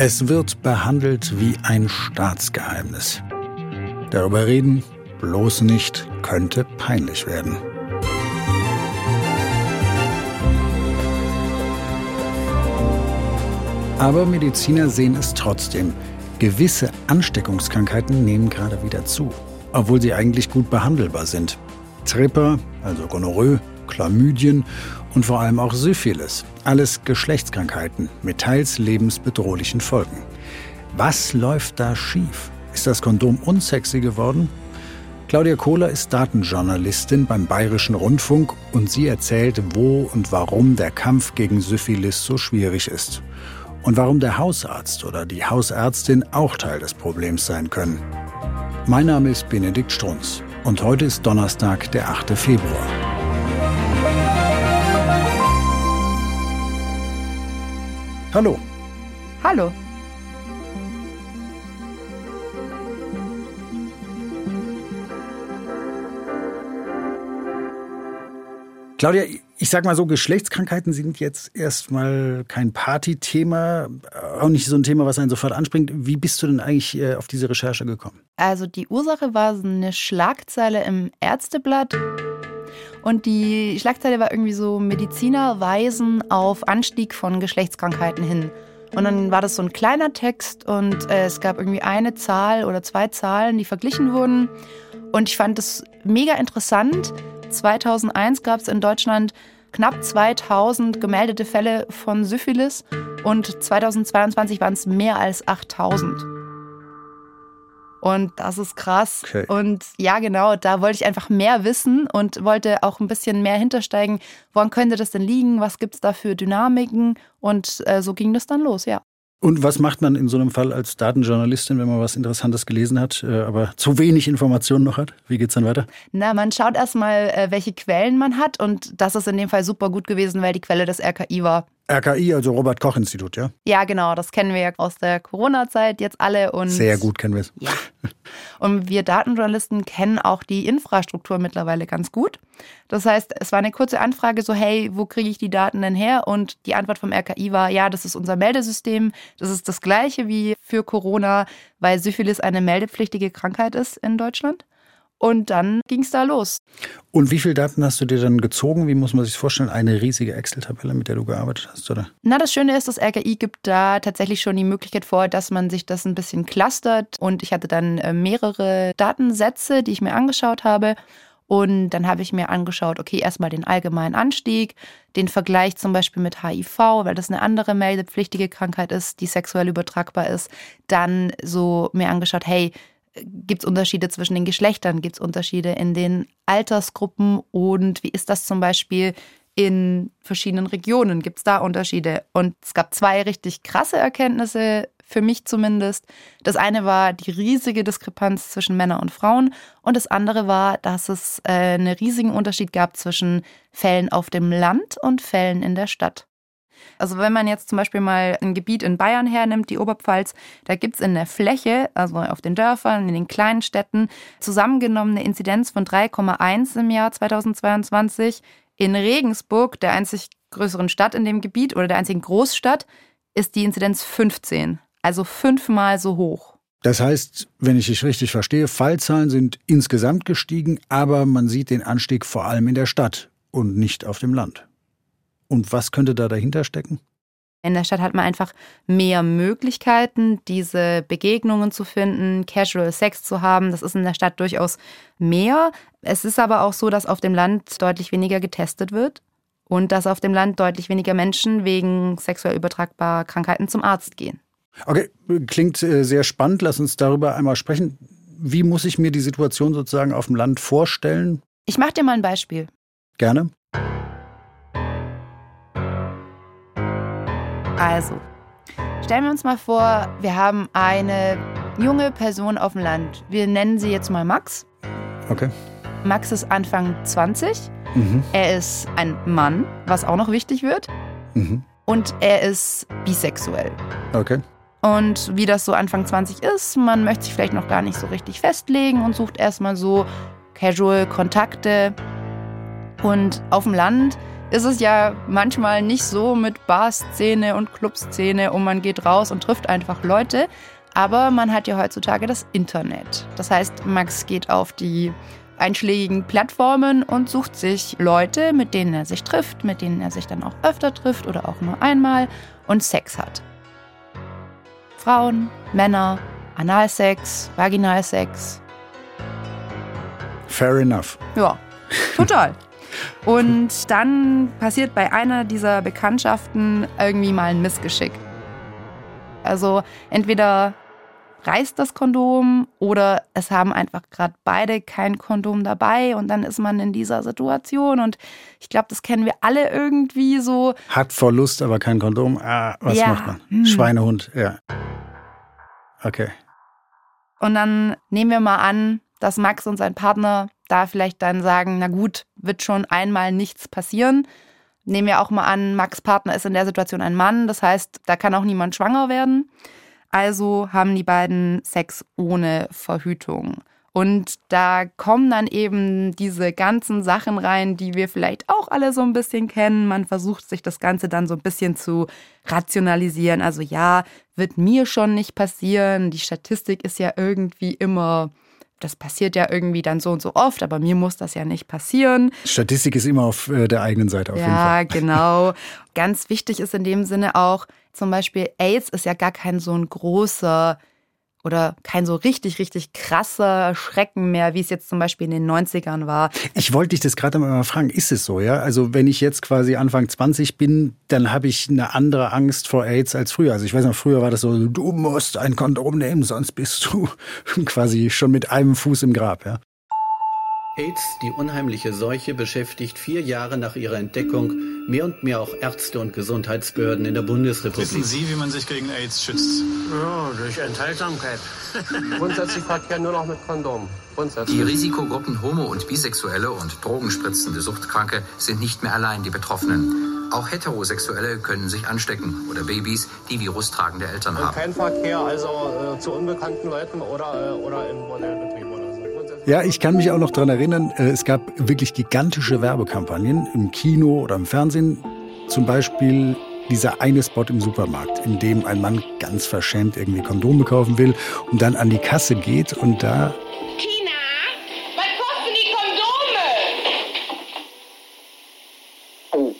Es wird behandelt wie ein Staatsgeheimnis. Darüber reden bloß nicht könnte peinlich werden. Aber Mediziner sehen es trotzdem. Gewisse Ansteckungskrankheiten nehmen gerade wieder zu, obwohl sie eigentlich gut behandelbar sind. Tripper, also Gonorrhoe, Chlamydien und vor allem auch Syphilis. Alles Geschlechtskrankheiten mit teils lebensbedrohlichen Folgen. Was läuft da schief? Ist das Kondom unsexy geworden? Claudia Kohler ist Datenjournalistin beim Bayerischen Rundfunk und sie erzählt, wo und warum der Kampf gegen Syphilis so schwierig ist. Und warum der Hausarzt oder die Hausärztin auch Teil des Problems sein können. Mein Name ist Benedikt Strunz und heute ist Donnerstag, der 8. Februar. Hallo. Hallo. Claudia, ich sag mal so, Geschlechtskrankheiten sind jetzt erstmal kein Partythema, auch nicht so ein Thema, was einen sofort anspringt. Wie bist du denn eigentlich äh, auf diese Recherche gekommen? Also die Ursache war eine Schlagzeile im Ärzteblatt. Und die Schlagzeile war irgendwie so, Mediziner weisen auf Anstieg von Geschlechtskrankheiten hin. Und dann war das so ein kleiner Text und äh, es gab irgendwie eine Zahl oder zwei Zahlen, die verglichen wurden. Und ich fand das mega interessant, 2001 gab es in Deutschland knapp 2000 gemeldete Fälle von Syphilis und 2022 waren es mehr als 8000. Und das ist krass. Okay. Und ja, genau, da wollte ich einfach mehr wissen und wollte auch ein bisschen mehr hintersteigen. Woran könnte das denn liegen? Was gibt es da für Dynamiken? Und äh, so ging das dann los, ja. Und was macht man in so einem Fall als Datenjournalistin, wenn man was Interessantes gelesen hat, äh, aber zu wenig Informationen noch hat? Wie geht's dann weiter? Na, man schaut erstmal, äh, welche Quellen man hat und das ist in dem Fall super gut gewesen, weil die Quelle des RKI war. RKI, also Robert Koch Institut, ja? Ja, genau, das kennen wir ja aus der Corona-Zeit jetzt alle und sehr gut kennen wir es. Ja. Und wir Datenjournalisten kennen auch die Infrastruktur mittlerweile ganz gut. Das heißt, es war eine kurze Anfrage so, hey, wo kriege ich die Daten denn her? Und die Antwort vom RKI war, ja, das ist unser Meldesystem. Das ist das gleiche wie für Corona, weil Syphilis eine meldepflichtige Krankheit ist in Deutschland. Und dann ging es da los. Und wie viele Daten hast du dir dann gezogen? Wie muss man sich vorstellen? Eine riesige Excel-Tabelle, mit der du gearbeitet hast, oder? Na, das Schöne ist, das RKI gibt da tatsächlich schon die Möglichkeit vor, dass man sich das ein bisschen clustert. Und ich hatte dann äh, mehrere Datensätze, die ich mir angeschaut habe. Und dann habe ich mir angeschaut, okay, erstmal den allgemeinen Anstieg, den Vergleich zum Beispiel mit HIV, weil das eine andere meldepflichtige Krankheit ist, die sexuell übertragbar ist. Dann so mir angeschaut, hey, Gibt es Unterschiede zwischen den Geschlechtern? Gibt es Unterschiede in den Altersgruppen? Und wie ist das zum Beispiel in verschiedenen Regionen? Gibt es da Unterschiede? Und es gab zwei richtig krasse Erkenntnisse, für mich zumindest. Das eine war die riesige Diskrepanz zwischen Männern und Frauen. Und das andere war, dass es äh, einen riesigen Unterschied gab zwischen Fällen auf dem Land und Fällen in der Stadt. Also wenn man jetzt zum Beispiel mal ein Gebiet in Bayern hernimmt, die Oberpfalz, da gibt es in der Fläche, also auf den Dörfern, in den kleinen Städten, zusammengenommen eine Inzidenz von 3,1 im Jahr 2022. In Regensburg, der einzig größeren Stadt in dem Gebiet oder der einzigen Großstadt, ist die Inzidenz 15, also fünfmal so hoch. Das heißt, wenn ich dich richtig verstehe, Fallzahlen sind insgesamt gestiegen, aber man sieht den Anstieg vor allem in der Stadt und nicht auf dem Land. Und was könnte da dahinter stecken? In der Stadt hat man einfach mehr Möglichkeiten, diese Begegnungen zu finden, Casual Sex zu haben. Das ist in der Stadt durchaus mehr. Es ist aber auch so, dass auf dem Land deutlich weniger getestet wird und dass auf dem Land deutlich weniger Menschen wegen sexuell übertragbarer Krankheiten zum Arzt gehen. Okay, klingt äh, sehr spannend. Lass uns darüber einmal sprechen. Wie muss ich mir die Situation sozusagen auf dem Land vorstellen? Ich mache dir mal ein Beispiel. Gerne. Also, stellen wir uns mal vor, wir haben eine junge Person auf dem Land. Wir nennen sie jetzt mal Max. Okay. Max ist Anfang 20. Mhm. Er ist ein Mann, was auch noch wichtig wird. Mhm. Und er ist bisexuell. Okay. Und wie das so Anfang 20 ist, man möchte sich vielleicht noch gar nicht so richtig festlegen und sucht erstmal so casual Kontakte. Und auf dem Land ist es ja manchmal nicht so mit Barszene und Clubszene und man geht raus und trifft einfach Leute. Aber man hat ja heutzutage das Internet. Das heißt, Max geht auf die einschlägigen Plattformen und sucht sich Leute, mit denen er sich trifft, mit denen er sich dann auch öfter trifft oder auch nur einmal und Sex hat. Frauen, Männer, Analsex, Vaginalsex. Fair enough. Ja, total. Und dann passiert bei einer dieser Bekanntschaften irgendwie mal ein Missgeschick. Also entweder reißt das Kondom oder es haben einfach gerade beide kein Kondom dabei und dann ist man in dieser Situation und ich glaube, das kennen wir alle irgendwie so. Hat vor Lust, aber kein Kondom. Ah, was ja. macht man? Hm. Schweinehund, ja. Okay. Und dann nehmen wir mal an, dass Max und sein Partner da vielleicht dann sagen, na gut, wird schon einmal nichts passieren. Nehmen wir auch mal an, Max Partner ist in der Situation ein Mann, das heißt, da kann auch niemand schwanger werden. Also haben die beiden Sex ohne Verhütung. Und da kommen dann eben diese ganzen Sachen rein, die wir vielleicht auch alle so ein bisschen kennen. Man versucht sich das Ganze dann so ein bisschen zu rationalisieren. Also ja, wird mir schon nicht passieren. Die Statistik ist ja irgendwie immer das passiert ja irgendwie dann so und so oft, aber mir muss das ja nicht passieren. Statistik ist immer auf äh, der eigenen Seite auf ja, jeden Fall. Ja, genau. Ganz wichtig ist in dem Sinne auch, zum Beispiel AIDS ist ja gar kein so ein großer oder kein so richtig, richtig krasser Schrecken mehr, wie es jetzt zum Beispiel in den 90ern war. Ich wollte dich das gerade mal fragen, ist es so, ja? Also wenn ich jetzt quasi Anfang 20 bin, dann habe ich eine andere Angst vor AIDS als früher. Also ich weiß noch, früher war das so, du musst ein Kondom nehmen, sonst bist du quasi schon mit einem Fuß im Grab, ja? AIDS, die unheimliche Seuche, beschäftigt vier Jahre nach ihrer Entdeckung mehr und mehr auch Ärzte und Gesundheitsbehörden in der Bundesrepublik. Wissen Sie, wie man sich gegen AIDS schützt? Ja, durch Enthaltsamkeit. Grundsätzlich Verkehr nur noch mit Kondom. Die Risikogruppen Homo- und Bisexuelle und drogenspritzende Suchtkranke sind nicht mehr allein die Betroffenen. Auch Heterosexuelle können sich anstecken oder Babys, die virustragende Eltern haben. Kein Verkehr also äh, zu unbekannten Leuten oder, äh, oder in Bordellbetrieben oder so. Ja, ich kann mich auch noch daran erinnern, äh, es gab wirklich gigantische Werbekampagnen im Kino oder im Fernsehen. Zum Beispiel dieser eine Spot im Supermarkt, in dem ein Mann ganz verschämt irgendwie Kondome kaufen will und dann an die Kasse geht und da. Tina, was kosten die Kondome? Oh.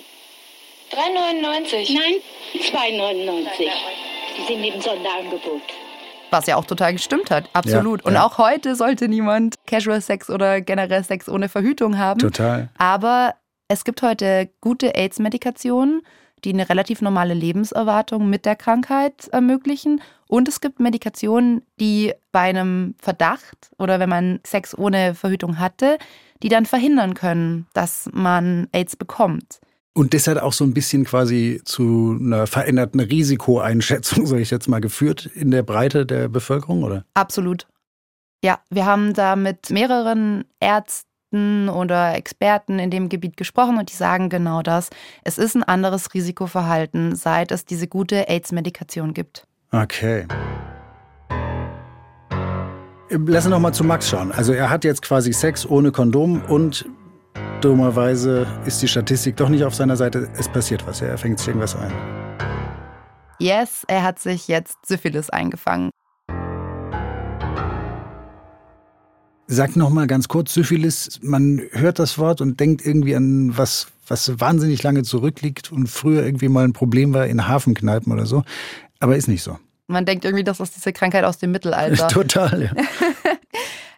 3,99. Nein, 2,99. Die sind im Sonderangebot. Was ja auch total gestimmt hat, absolut. Ja, und ja. auch heute sollte niemand Casual Sex oder generell Sex ohne Verhütung haben. Total. Aber es gibt heute gute AIDS-Medikationen, die eine relativ normale Lebenserwartung mit der Krankheit ermöglichen. Und es gibt Medikationen, die bei einem Verdacht oder wenn man Sex ohne Verhütung hatte, die dann verhindern können, dass man AIDS bekommt. Und das hat auch so ein bisschen quasi zu einer veränderten Risikoeinschätzung, sage ich jetzt mal, geführt in der Breite der Bevölkerung, oder? Absolut. Ja, wir haben da mit mehreren Ärzten oder Experten in dem Gebiet gesprochen und die sagen genau das. Es ist ein anderes Risikoverhalten, seit es diese gute AIDS-Medikation gibt. Okay. Lass uns noch mal zu Max schauen. Also er hat jetzt quasi Sex ohne Kondom und Dummerweise ist die Statistik doch nicht auf seiner Seite. Es passiert was. Er fängt sich irgendwas ein. Yes, er hat sich jetzt Syphilis eingefangen. Sag noch mal ganz kurz Syphilis. Man hört das Wort und denkt irgendwie an was, was wahnsinnig lange zurückliegt und früher irgendwie mal ein Problem war in Hafenkneipen oder so. Aber ist nicht so. Man denkt irgendwie, das ist diese Krankheit aus dem Mittelalter. Total, ja.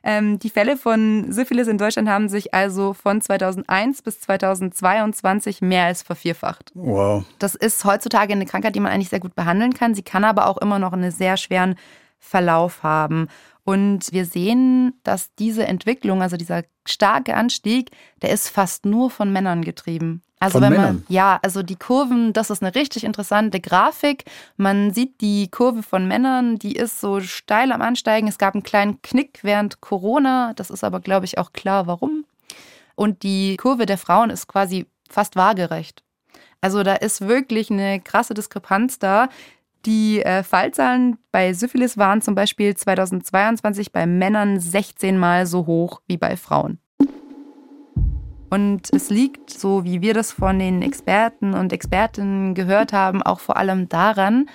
Ähm, die Fälle von Syphilis in Deutschland haben sich also von 2001 bis 2022 mehr als vervierfacht. Wow. Das ist heutzutage eine Krankheit, die man eigentlich sehr gut behandeln kann. Sie kann aber auch immer noch einen sehr schweren Verlauf haben. Und wir sehen, dass diese Entwicklung, also dieser starke Anstieg, der ist fast nur von Männern getrieben. Also Von wenn Männern? man, ja, also die Kurven, das ist eine richtig interessante Grafik. Man sieht die Kurve von Männern, die ist so steil am Ansteigen. Es gab einen kleinen Knick während Corona. Das ist aber, glaube ich, auch klar, warum. Und die Kurve der Frauen ist quasi fast waagerecht. Also da ist wirklich eine krasse Diskrepanz da. Die äh, Fallzahlen bei Syphilis waren zum Beispiel 2022 bei Männern 16 Mal so hoch wie bei Frauen. Und es liegt, so wie wir das von den Experten und Expertinnen gehört haben, auch vor allem daran,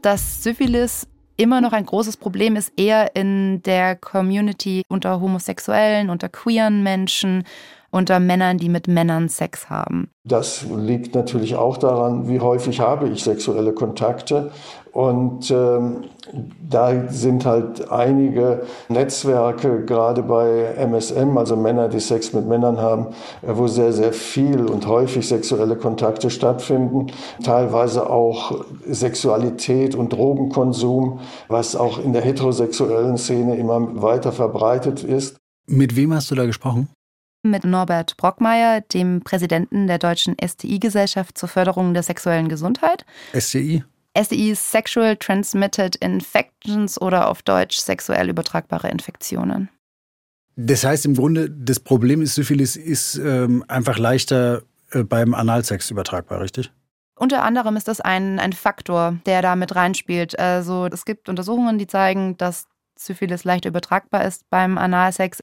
dass Syphilis immer noch ein großes Problem ist, eher in der Community unter Homosexuellen, unter queeren Menschen, unter Männern, die mit Männern Sex haben. Das liegt natürlich auch daran, wie häufig habe ich sexuelle Kontakte. Und ähm, da sind halt einige Netzwerke, gerade bei MSM, also Männer, die Sex mit Männern haben, äh, wo sehr, sehr viel und häufig sexuelle Kontakte stattfinden. Teilweise auch Sexualität und Drogenkonsum, was auch in der heterosexuellen Szene immer weiter verbreitet ist. Mit wem hast du da gesprochen? mit Norbert Brockmeier, dem Präsidenten der Deutschen STI-Gesellschaft zur Förderung der sexuellen Gesundheit. STI? STI ist Sexual Transmitted Infections oder auf Deutsch sexuell übertragbare Infektionen. Das heißt im Grunde, das Problem ist, Syphilis ist ähm, einfach leichter äh, beim Analsex übertragbar, richtig? Unter anderem ist das ein, ein Faktor, der da mit reinspielt. Also es gibt Untersuchungen, die zeigen, dass Syphilis leicht übertragbar ist beim Analsex.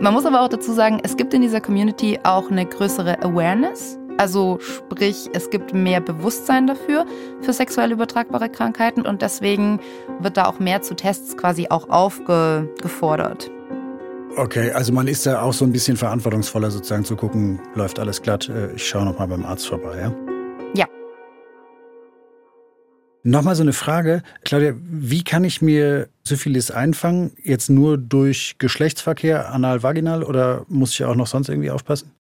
Man muss aber auch dazu sagen, es gibt in dieser Community auch eine größere Awareness. Also sprich, es gibt mehr Bewusstsein dafür, für sexuell übertragbare Krankheiten und deswegen wird da auch mehr zu Tests quasi auch aufgefordert. Okay, also man ist da auch so ein bisschen verantwortungsvoller sozusagen zu gucken, läuft alles glatt, äh, ich schaue nochmal beim Arzt vorbei, ja? Ja. Nochmal so eine Frage. Claudia, wie kann ich mir Syphilis einfangen? Jetzt nur durch Geschlechtsverkehr, anal-vaginal oder muss ich auch noch sonst irgendwie aufpassen?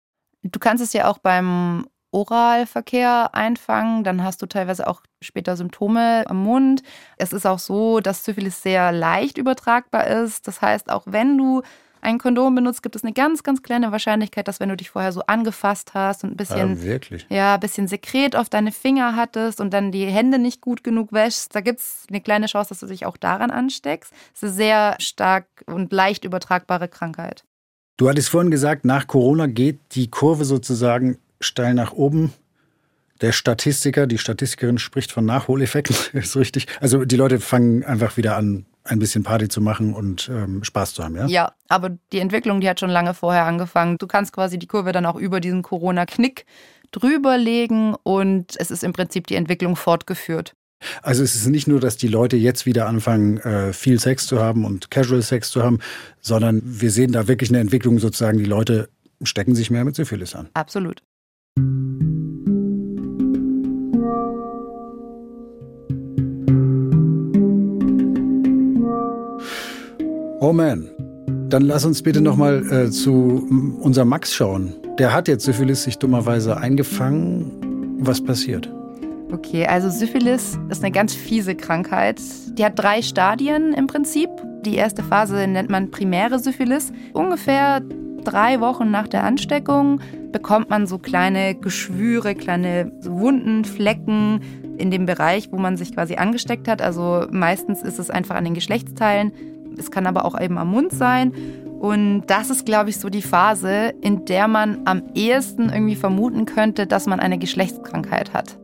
Du kannst es ja auch beim Oralverkehr einfangen, dann hast du teilweise auch später Symptome am Mund. Es ist auch so, dass Syphilis sehr leicht übertragbar ist. Das heißt, auch wenn du ein Kondom benutzt, gibt es eine ganz, ganz kleine Wahrscheinlichkeit, dass wenn du dich vorher so angefasst hast und ein bisschen, ja, wirklich? ja, ein bisschen Sekret auf deine Finger hattest und dann die Hände nicht gut genug wäschst, da gibt es eine kleine Chance, dass du dich auch daran ansteckst. Es ist eine sehr stark und leicht übertragbare Krankheit. Du hattest vorhin gesagt, nach Corona geht die Kurve sozusagen steil nach oben. Der Statistiker, die Statistikerin spricht von Nachholeffekten, ist richtig. Also die Leute fangen einfach wieder an, ein bisschen Party zu machen und ähm, Spaß zu haben, ja? Ja, aber die Entwicklung, die hat schon lange vorher angefangen. Du kannst quasi die Kurve dann auch über diesen Corona-Knick drüberlegen und es ist im Prinzip die Entwicklung fortgeführt. Also es ist nicht nur, dass die Leute jetzt wieder anfangen, äh, viel Sex zu haben und Casual Sex zu haben, sondern wir sehen da wirklich eine Entwicklung sozusagen, die Leute stecken sich mehr mit Syphilis an. Absolut. Oh man, dann lass uns bitte nochmal äh, zu unserem Max schauen. Der hat jetzt Syphilis sich dummerweise eingefangen. Was passiert? Okay, also Syphilis ist eine ganz fiese Krankheit. Die hat drei Stadien im Prinzip. Die erste Phase nennt man primäre Syphilis. Ungefähr drei Wochen nach der Ansteckung bekommt man so kleine Geschwüre, kleine Wunden, Flecken in dem Bereich, wo man sich quasi angesteckt hat. Also meistens ist es einfach an den Geschlechtsteilen. Es kann aber auch eben am Mund sein. Und das ist, glaube ich, so die Phase, in der man am ehesten irgendwie vermuten könnte, dass man eine Geschlechtskrankheit hat.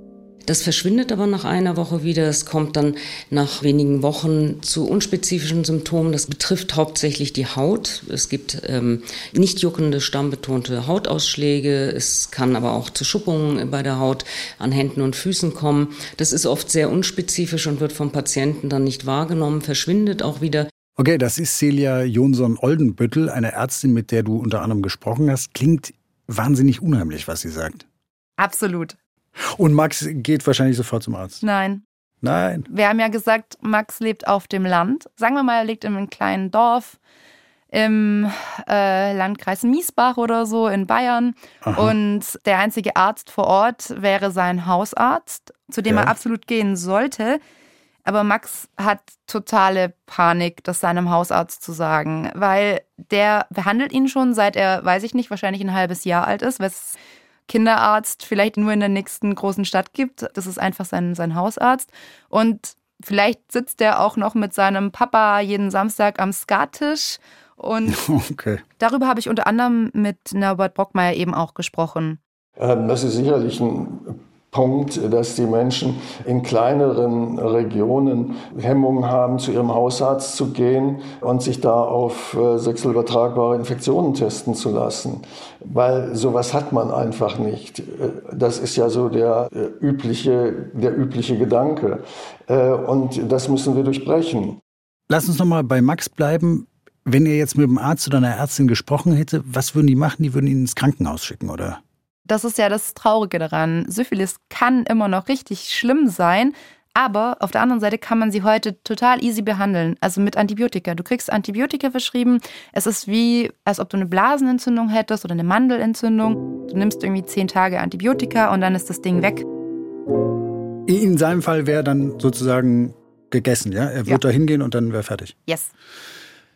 Das verschwindet aber nach einer Woche wieder. Es kommt dann nach wenigen Wochen zu unspezifischen Symptomen. Das betrifft hauptsächlich die Haut. Es gibt ähm, nicht juckende, stammbetonte Hautausschläge. Es kann aber auch zu Schuppungen bei der Haut an Händen und Füßen kommen. Das ist oft sehr unspezifisch und wird vom Patienten dann nicht wahrgenommen, verschwindet auch wieder. Okay, das ist Celia Jonsson-Oldenbüttel, eine Ärztin, mit der du unter anderem gesprochen hast. Klingt wahnsinnig unheimlich, was sie sagt. Absolut. Und Max geht wahrscheinlich sofort zum Arzt. Nein. Nein. Wir haben ja gesagt, Max lebt auf dem Land. Sagen wir mal, er lebt in einem kleinen Dorf im äh, Landkreis Miesbach oder so in Bayern. Aha. Und der einzige Arzt vor Ort wäre sein Hausarzt, zu dem ja. er absolut gehen sollte. Aber Max hat totale Panik, das seinem Hausarzt zu sagen, weil der behandelt ihn schon seit er, weiß ich nicht, wahrscheinlich ein halbes Jahr alt ist, was Kinderarzt vielleicht nur in der nächsten großen Stadt gibt. Das ist einfach sein, sein Hausarzt. Und vielleicht sitzt er auch noch mit seinem Papa jeden Samstag am Skattisch. Und okay. darüber habe ich unter anderem mit Norbert Brockmeier eben auch gesprochen. Ähm, das ist sicherlich ein Punkt, dass die Menschen in kleineren Regionen Hemmungen haben, zu ihrem Hausarzt zu gehen und sich da auf äh, sexuell übertragbare Infektionen testen zu lassen. Weil sowas hat man einfach nicht. Äh, das ist ja so der äh, übliche, der übliche Gedanke. Und das müssen wir durchbrechen. Lass uns nochmal bei Max bleiben. Wenn er jetzt mit dem Arzt oder einer Ärztin gesprochen hätte, was würden die machen? Die würden ihn ins Krankenhaus schicken, oder? Das ist ja das Traurige daran. Syphilis kann immer noch richtig schlimm sein, aber auf der anderen Seite kann man sie heute total easy behandeln, also mit Antibiotika. Du kriegst Antibiotika verschrieben. Es ist wie, als ob du eine Blasenentzündung hättest oder eine Mandelentzündung. Du nimmst irgendwie zehn Tage Antibiotika und dann ist das Ding weg. In seinem Fall wäre dann sozusagen gegessen, ja? Er wird ja. da hingehen und dann wäre fertig. Yes.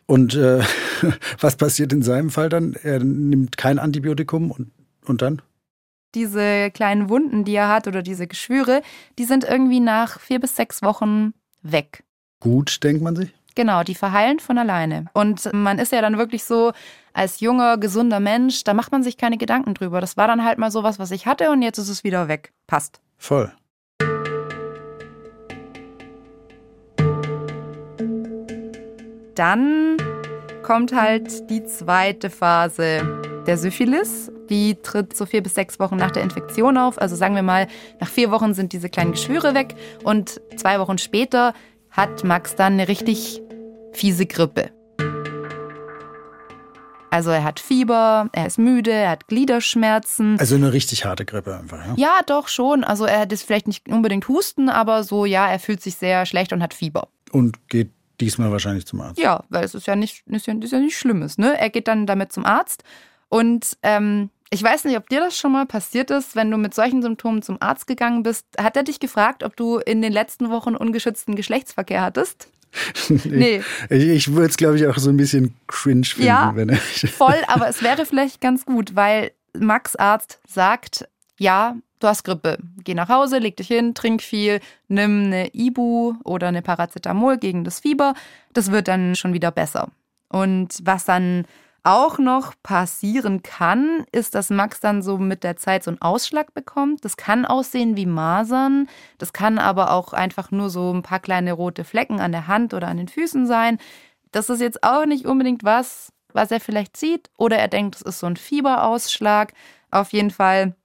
Und äh, was passiert in seinem Fall dann? Er nimmt kein Antibiotikum und, und dann? Diese kleinen Wunden, die er hat oder diese Geschwüre, die sind irgendwie nach vier bis sechs Wochen weg. Gut, denkt man sich? Genau, die verheilen von alleine. Und man ist ja dann wirklich so, als junger, gesunder Mensch, da macht man sich keine Gedanken drüber. Das war dann halt mal sowas, was ich hatte und jetzt ist es wieder weg. Passt. Voll. Dann kommt halt die zweite Phase der Syphilis. Die tritt so vier bis sechs Wochen nach der Infektion auf. Also sagen wir mal, nach vier Wochen sind diese kleinen Geschwüre weg und zwei Wochen später hat Max dann eine richtig fiese Grippe. Also er hat Fieber, er ist müde, er hat Gliederschmerzen. Also eine richtig harte Grippe einfach, ja? Ja, doch schon. Also er hat jetzt vielleicht nicht unbedingt Husten, aber so, ja, er fühlt sich sehr schlecht und hat Fieber. Und geht diesmal wahrscheinlich zum Arzt. Ja, weil es ist ja nicht, ist ja, ist ja nicht Schlimmes. Ne? Er geht dann damit zum Arzt und ähm, ich weiß nicht, ob dir das schon mal passiert ist, wenn du mit solchen Symptomen zum Arzt gegangen bist. Hat er dich gefragt, ob du in den letzten Wochen ungeschützten Geschlechtsverkehr hattest? nee. Ich, ich würde es, glaube ich, auch so ein bisschen cringe finden. Ja, wenn er voll, aber es wäre vielleicht ganz gut, weil Max Arzt sagt, ja, du hast Grippe. Geh nach Hause, leg dich hin, trink viel, nimm eine Ibu oder eine Paracetamol gegen das Fieber. Das wird dann schon wieder besser. Und was dann auch noch passieren kann, ist, dass Max dann so mit der Zeit so einen Ausschlag bekommt. Das kann aussehen wie Masern, das kann aber auch einfach nur so ein paar kleine rote Flecken an der Hand oder an den Füßen sein. Das ist jetzt auch nicht unbedingt was, was er vielleicht sieht oder er denkt, es ist so ein Fieberausschlag. Auf jeden Fall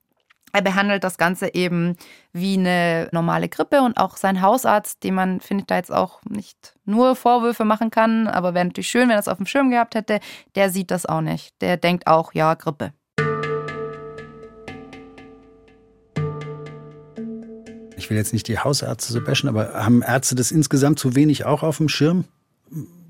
er behandelt das Ganze eben wie eine normale Grippe und auch sein Hausarzt, dem man, finde ich, da jetzt auch nicht nur Vorwürfe machen kann, aber wäre natürlich schön, wenn er es auf dem Schirm gehabt hätte, der sieht das auch nicht. Der denkt auch, ja, Grippe. Ich will jetzt nicht die Hausärzte so bashen, aber haben Ärzte das insgesamt zu wenig auch auf dem Schirm?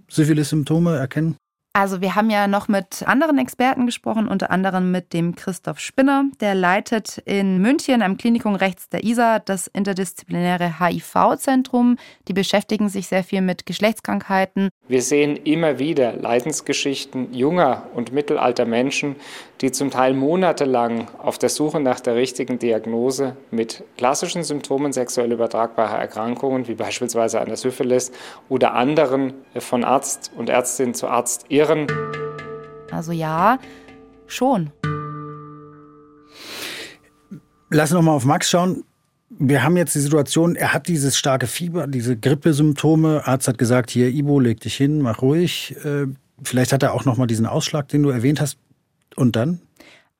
Syphilis-Symptome erkennen? Also wir haben ja noch mit anderen Experten gesprochen, unter anderem mit dem Christoph Spinner. Der leitet in München am Klinikum rechts der ISA das interdisziplinäre HIV-Zentrum. Die beschäftigen sich sehr viel mit Geschlechtskrankheiten. Wir sehen immer wieder Leidensgeschichten junger und mittelalter Menschen, die zum Teil monatelang auf der Suche nach der richtigen Diagnose mit klassischen Symptomen sexuell übertragbarer Erkrankungen, wie beispielsweise einer Syphilis oder anderen von Arzt und Ärztin zu Arzt irren? Also ja, schon. Lass noch mal auf Max schauen. Wir haben jetzt die Situation, er hat dieses starke Fieber, diese Grippesymptome. Arzt hat gesagt, hier Ibo, leg dich hin, mach ruhig. Äh, vielleicht hat er auch noch mal diesen Ausschlag, den du erwähnt hast. Und dann?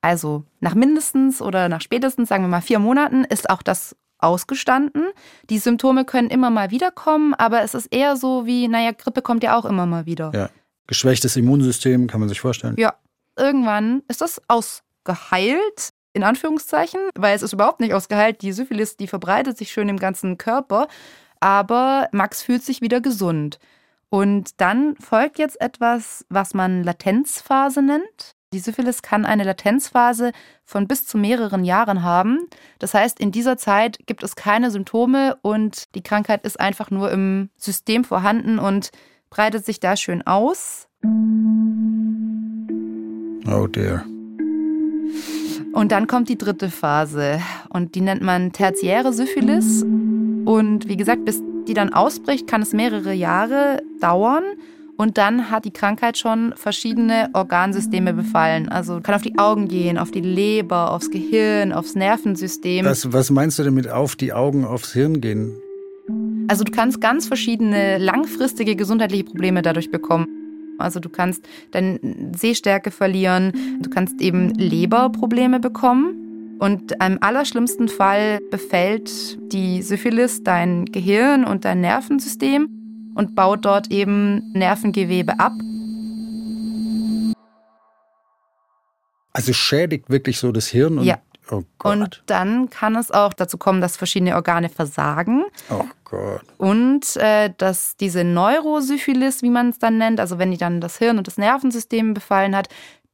Also nach mindestens oder nach spätestens, sagen wir mal vier Monaten, ist auch das ausgestanden. Die Symptome können immer mal wiederkommen, aber es ist eher so wie, naja, Grippe kommt ja auch immer mal wieder. Ja. Geschwächtes Immunsystem, kann man sich vorstellen. Ja, irgendwann ist das ausgeheilt, in Anführungszeichen, weil es ist überhaupt nicht ausgeheilt. Die Syphilis, die verbreitet sich schön im ganzen Körper, aber Max fühlt sich wieder gesund. Und dann folgt jetzt etwas, was man Latenzphase nennt. Die Syphilis kann eine Latenzphase von bis zu mehreren Jahren haben. Das heißt, in dieser Zeit gibt es keine Symptome und die Krankheit ist einfach nur im System vorhanden und breitet sich da schön aus. Oh dear. Und dann kommt die dritte Phase und die nennt man tertiäre Syphilis. Und wie gesagt, bis die dann ausbricht, kann es mehrere Jahre dauern. Und dann hat die Krankheit schon verschiedene Organsysteme befallen. Also kann auf die Augen gehen, auf die Leber, aufs Gehirn, aufs Nervensystem. Was, was meinst du damit auf die Augen, aufs Hirn gehen? Also du kannst ganz verschiedene langfristige gesundheitliche Probleme dadurch bekommen. Also du kannst deine Sehstärke verlieren, du kannst eben Leberprobleme bekommen. Und im allerschlimmsten Fall befällt die Syphilis dein Gehirn und dein Nervensystem und baut dort eben Nervengewebe ab. Also schädigt wirklich so das Hirn und ja. Oh und dann kann es auch dazu kommen, dass verschiedene Organe versagen. Oh Gott. Und äh, dass diese Neurosyphilis, wie man es dann nennt, also wenn die dann das Hirn und das Nervensystem befallen hat,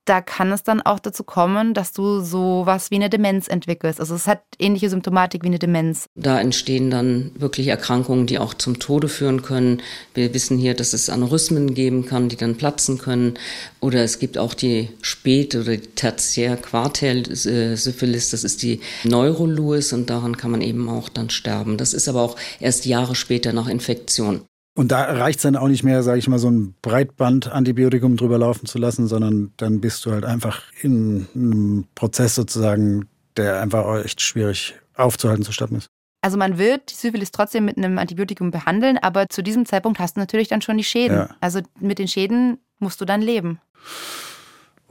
da kann es dann auch dazu kommen, dass du sowas wie eine Demenz entwickelst. Also es hat ähnliche Symptomatik wie eine Demenz. Da entstehen dann wirklich Erkrankungen, die auch zum Tode führen können. Wir wissen hier, dass es Aneurysmen geben kann, die dann platzen können. Oder es gibt auch die Spät- oder Tertiär-Quartär-Syphilis, das ist die Neuroluis und daran kann man eben auch dann sterben. Das ist aber auch erst Jahre später nach Infektion. Und da reicht es dann auch nicht mehr, sage ich mal, so ein Breitband-Antibiotikum drüber laufen zu lassen, sondern dann bist du halt einfach in einem Prozess sozusagen, der einfach echt schwierig aufzuhalten zu stoppen ist. Also man wird die Syphilis trotzdem mit einem Antibiotikum behandeln, aber zu diesem Zeitpunkt hast du natürlich dann schon die Schäden. Ja. Also mit den Schäden musst du dann leben.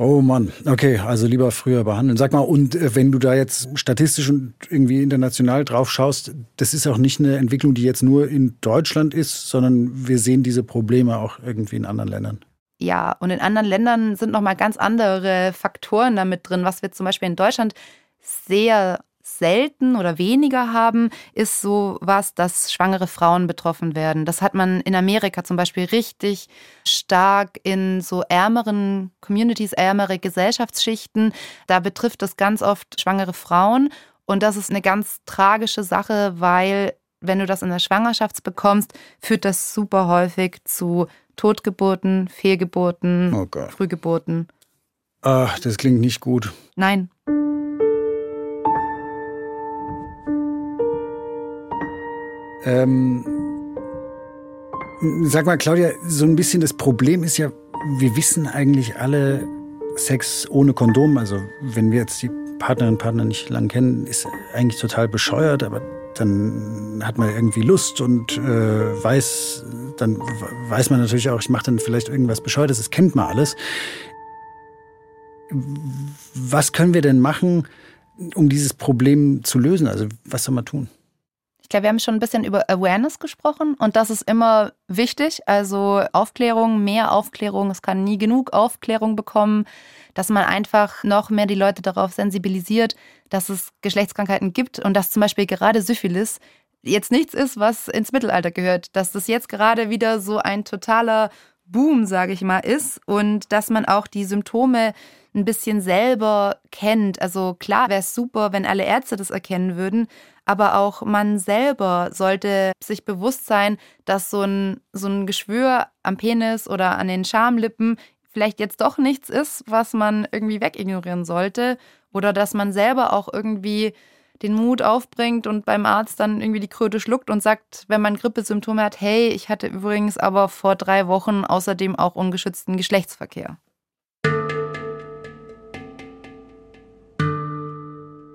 Oh Mann, okay, also lieber früher behandeln. Sag mal, und äh, wenn du da jetzt statistisch und irgendwie international drauf schaust, das ist auch nicht eine Entwicklung, die jetzt nur in Deutschland ist, sondern wir sehen diese Probleme auch irgendwie in anderen Ländern. Ja, und in anderen Ländern sind nochmal ganz andere Faktoren damit drin. Was wir zum Beispiel in Deutschland sehr selten oder weniger haben, ist so was, dass schwangere Frauen betroffen werden. Das hat man in Amerika zum Beispiel richtig stark in so ärmeren Communities, ärmere Gesellschaftsschichten. Da betrifft das ganz oft schwangere Frauen. Und das ist eine ganz tragische Sache, weil wenn du das in der Schwangerschaft bekommst, führt das super häufig zu Totgeburten, Fehlgeburten, oh Frühgeburten. Ach, das klingt nicht gut. Nein. Ähm, sag mal, Claudia, so ein bisschen das Problem ist ja, wir wissen eigentlich alle, Sex ohne Kondom, also wenn wir jetzt die Partnerin, Partner nicht lang kennen, ist eigentlich total bescheuert, aber dann hat man irgendwie Lust und äh, weiß, dann weiß man natürlich auch, ich mache dann vielleicht irgendwas Bescheuertes, das kennt man alles. Was können wir denn machen, um dieses Problem zu lösen? Also was soll man tun? Glaube, wir haben schon ein bisschen über Awareness gesprochen und das ist immer wichtig. Also Aufklärung, mehr Aufklärung. Es kann nie genug Aufklärung bekommen, dass man einfach noch mehr die Leute darauf sensibilisiert, dass es Geschlechtskrankheiten gibt und dass zum Beispiel gerade Syphilis jetzt nichts ist, was ins Mittelalter gehört. Dass das jetzt gerade wieder so ein totaler Boom, sage ich mal, ist und dass man auch die Symptome ein bisschen selber kennt. Also klar wäre es super, wenn alle Ärzte das erkennen würden, aber auch man selber sollte sich bewusst sein, dass so ein, so ein Geschwür am Penis oder an den Schamlippen vielleicht jetzt doch nichts ist, was man irgendwie wegignorieren sollte oder dass man selber auch irgendwie den Mut aufbringt und beim Arzt dann irgendwie die Kröte schluckt und sagt, wenn man Grippesymptome hat, hey, ich hatte übrigens aber vor drei Wochen außerdem auch ungeschützten Geschlechtsverkehr.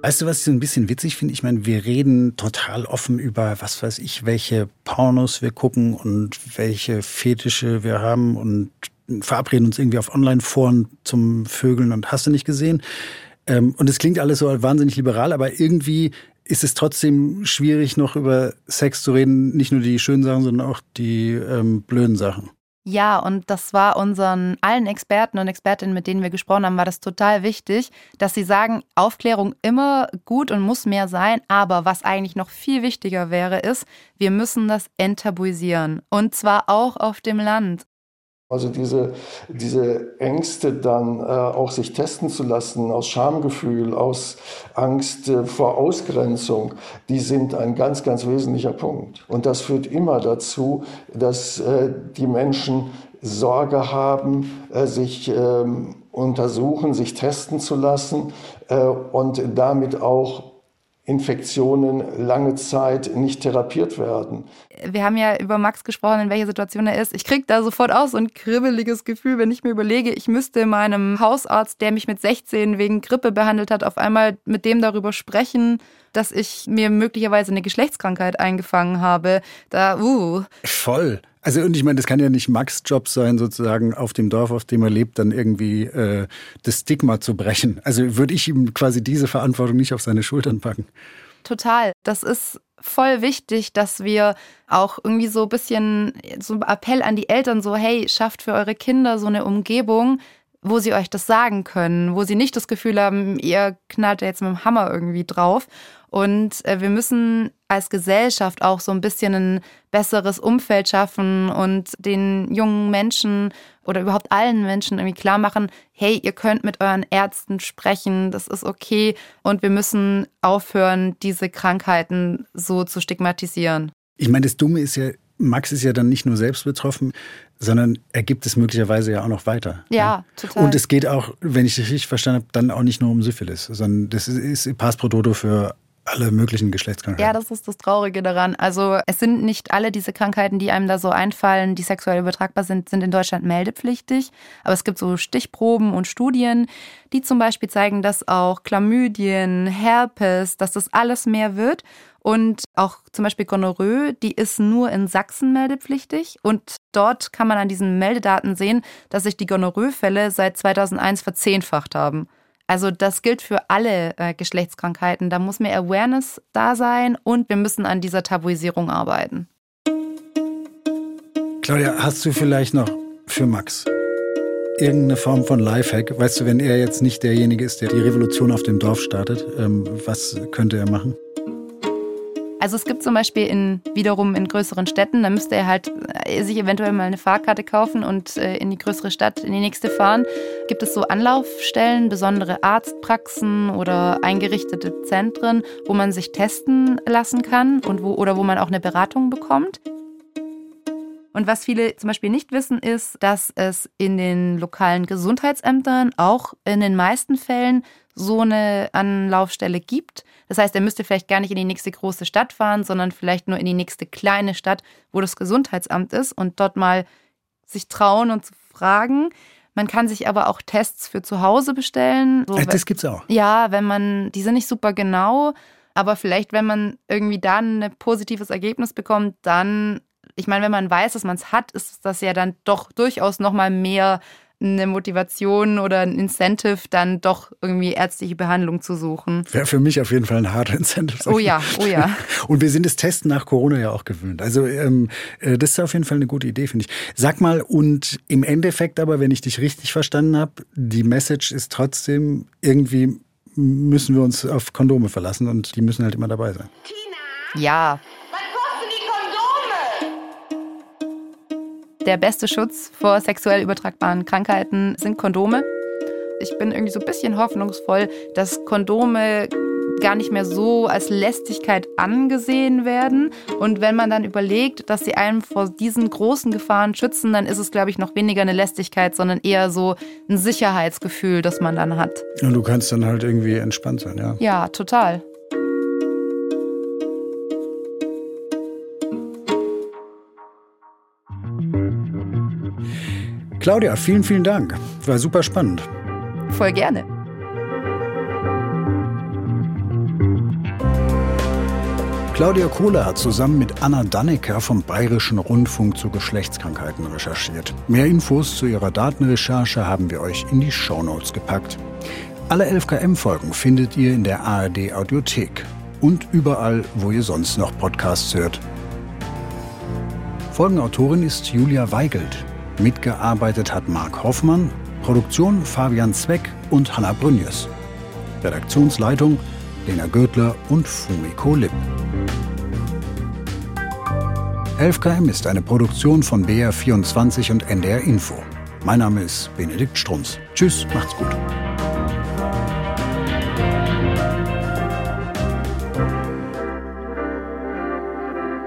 Weißt du, was ich so ein bisschen witzig finde? Ich meine, wir reden total offen über, was weiß ich, welche Pornos wir gucken und welche Fetische wir haben und verabreden uns irgendwie auf Online-Foren zum Vögeln und hast du nicht gesehen? Ähm, und es klingt alles so wahnsinnig liberal, aber irgendwie ist es trotzdem schwierig, noch über Sex zu reden. Nicht nur die schönen Sachen, sondern auch die ähm, blöden Sachen. Ja, und das war unseren allen Experten und Expertinnen, mit denen wir gesprochen haben, war das total wichtig, dass sie sagen, Aufklärung immer gut und muss mehr sein, aber was eigentlich noch viel wichtiger wäre, ist, wir müssen das enttabuisieren und zwar auch auf dem Land. Also diese, diese Ängste dann äh, auch sich testen zu lassen aus Schamgefühl, aus Angst äh, vor Ausgrenzung, die sind ein ganz, ganz wesentlicher Punkt. Und das führt immer dazu, dass äh, die Menschen Sorge haben, äh, sich ähm, untersuchen, sich testen zu lassen äh, und damit auch Infektionen lange Zeit nicht therapiert werden. Wir haben ja über Max gesprochen, in welcher Situation er ist. Ich kriege da sofort auch so ein kribbeliges Gefühl, wenn ich mir überlege, ich müsste meinem Hausarzt, der mich mit 16 wegen Grippe behandelt hat, auf einmal mit dem darüber sprechen, dass ich mir möglicherweise eine Geschlechtskrankheit eingefangen habe. Da, uh. Voll. Also und ich meine, das kann ja nicht Max Job sein, sozusagen auf dem Dorf, auf dem er lebt, dann irgendwie äh, das Stigma zu brechen. Also würde ich ihm quasi diese Verantwortung nicht auf seine Schultern packen. Total. Das ist voll wichtig, dass wir auch irgendwie so ein bisschen so ein Appell an die Eltern so, hey, schafft für eure Kinder so eine Umgebung, wo sie euch das sagen können, wo sie nicht das Gefühl haben, ihr knallt jetzt mit dem Hammer irgendwie drauf. Und äh, wir müssen als Gesellschaft auch so ein bisschen ein besseres Umfeld schaffen und den jungen Menschen oder überhaupt allen Menschen irgendwie klar machen, hey, ihr könnt mit euren Ärzten sprechen, das ist okay und wir müssen aufhören, diese Krankheiten so zu stigmatisieren. Ich meine, das Dumme ist ja, Max ist ja dann nicht nur selbst betroffen, sondern er gibt es möglicherweise ja auch noch weiter. Ja, ja, total. Und es geht auch, wenn ich das richtig verstanden habe, dann auch nicht nur um Syphilis, sondern das ist, ist Pass pro für alle möglichen Geschlechtskrankheiten. Ja, das ist das Traurige daran. Also es sind nicht alle diese Krankheiten, die einem da so einfallen, die sexuell übertragbar sind, sind in Deutschland meldepflichtig. Aber es gibt so Stichproben und Studien, die zum Beispiel zeigen, dass auch Chlamydien, Herpes, dass das alles mehr wird. Und auch zum Beispiel Gonorrhoe, die ist nur in Sachsen meldepflichtig. Und dort kann man an diesen Meldedaten sehen, dass sich die Gonorrhoe-Fälle seit 2001 verzehnfacht haben. Also das gilt für alle äh, Geschlechtskrankheiten. Da muss mehr Awareness da sein und wir müssen an dieser Tabuisierung arbeiten. Claudia, hast du vielleicht noch für Max irgendeine Form von Lifehack? Weißt du, wenn er jetzt nicht derjenige ist, der die Revolution auf dem Dorf startet, ähm, was könnte er machen? Also es gibt zum Beispiel in, wiederum in größeren Städten, da müsste er halt sich eventuell mal eine Fahrkarte kaufen und äh, in die größere Stadt, in die nächste fahren. Gibt es so Anlaufstellen, besondere Arztpraxen oder eingerichtete Zentren, wo man sich testen lassen kann und wo, oder wo man auch eine Beratung bekommt? Und was viele zum Beispiel nicht wissen, ist, dass es in den lokalen Gesundheitsämtern auch in den meisten Fällen so eine Anlaufstelle gibt. Das heißt, er müsste vielleicht gar nicht in die nächste große Stadt fahren, sondern vielleicht nur in die nächste kleine Stadt, wo das Gesundheitsamt ist und dort mal sich trauen und zu fragen. Man kann sich aber auch Tests für zu Hause bestellen. So, das gibt's auch. Ja, wenn man, die sind nicht super genau, aber vielleicht, wenn man irgendwie dann ein positives Ergebnis bekommt, dann ich meine, wenn man weiß, dass man es hat, ist das ja dann doch durchaus nochmal mehr eine Motivation oder ein Incentive, dann doch irgendwie ärztliche Behandlung zu suchen. Wäre für mich auf jeden Fall ein harter Incentive. Oh ja, oh ja. Und wir sind das Testen nach Corona ja auch gewöhnt. Also ähm, äh, das ist auf jeden Fall eine gute Idee, finde ich. Sag mal, und im Endeffekt aber, wenn ich dich richtig verstanden habe, die Message ist trotzdem, irgendwie müssen wir uns auf Kondome verlassen und die müssen halt immer dabei sein. Tina! Ja, Der beste Schutz vor sexuell übertragbaren Krankheiten sind Kondome. Ich bin irgendwie so ein bisschen hoffnungsvoll, dass Kondome gar nicht mehr so als Lästigkeit angesehen werden. Und wenn man dann überlegt, dass sie einem vor diesen großen Gefahren schützen, dann ist es, glaube ich, noch weniger eine Lästigkeit, sondern eher so ein Sicherheitsgefühl, das man dann hat. Und du kannst dann halt irgendwie entspannt sein, ja? Ja, total. Claudia, vielen, vielen Dank. War super spannend. Voll gerne. Claudia Kohler hat zusammen mit Anna Dannecker vom Bayerischen Rundfunk zu Geschlechtskrankheiten recherchiert. Mehr Infos zu ihrer Datenrecherche haben wir euch in die Shownotes gepackt. Alle 11KM-Folgen findet ihr in der ARD Audiothek und überall, wo ihr sonst noch Podcasts hört. Folgenautorin ist Julia Weigelt. Mitgearbeitet hat Marc Hoffmann, Produktion Fabian Zweck und Hanna Brünjes. Redaktionsleitung Lena Gödler und Fumiko Lipp. 11KM ist eine Produktion von BR24 und NDR Info. Mein Name ist Benedikt Strunz. Tschüss, macht's gut.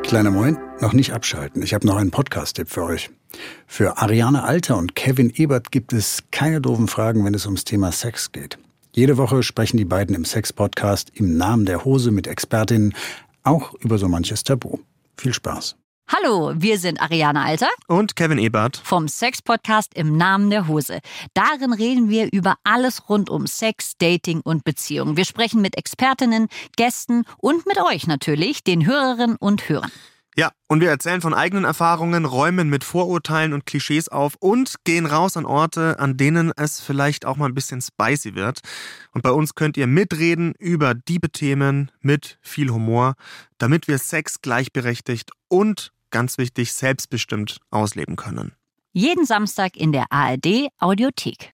Kleiner Moment, noch nicht abschalten. Ich habe noch einen Podcast-Tipp für euch. Für Ariane Alter und Kevin Ebert gibt es keine doofen Fragen, wenn es ums Thema Sex geht. Jede Woche sprechen die beiden im Sex-Podcast im Namen der Hose mit Expertinnen auch über so manches Tabu. Viel Spaß. Hallo, wir sind Ariane Alter und Kevin Ebert vom Sex-Podcast im Namen der Hose. Darin reden wir über alles rund um Sex, Dating und Beziehungen. Wir sprechen mit Expertinnen, Gästen und mit euch natürlich, den Hörerinnen und Hörern. Ja, und wir erzählen von eigenen Erfahrungen, räumen mit Vorurteilen und Klischees auf und gehen raus an Orte, an denen es vielleicht auch mal ein bisschen spicy wird. Und bei uns könnt ihr mitreden über diebe Themen mit viel Humor, damit wir Sex gleichberechtigt und ganz wichtig, selbstbestimmt ausleben können. Jeden Samstag in der ARD Audiothek.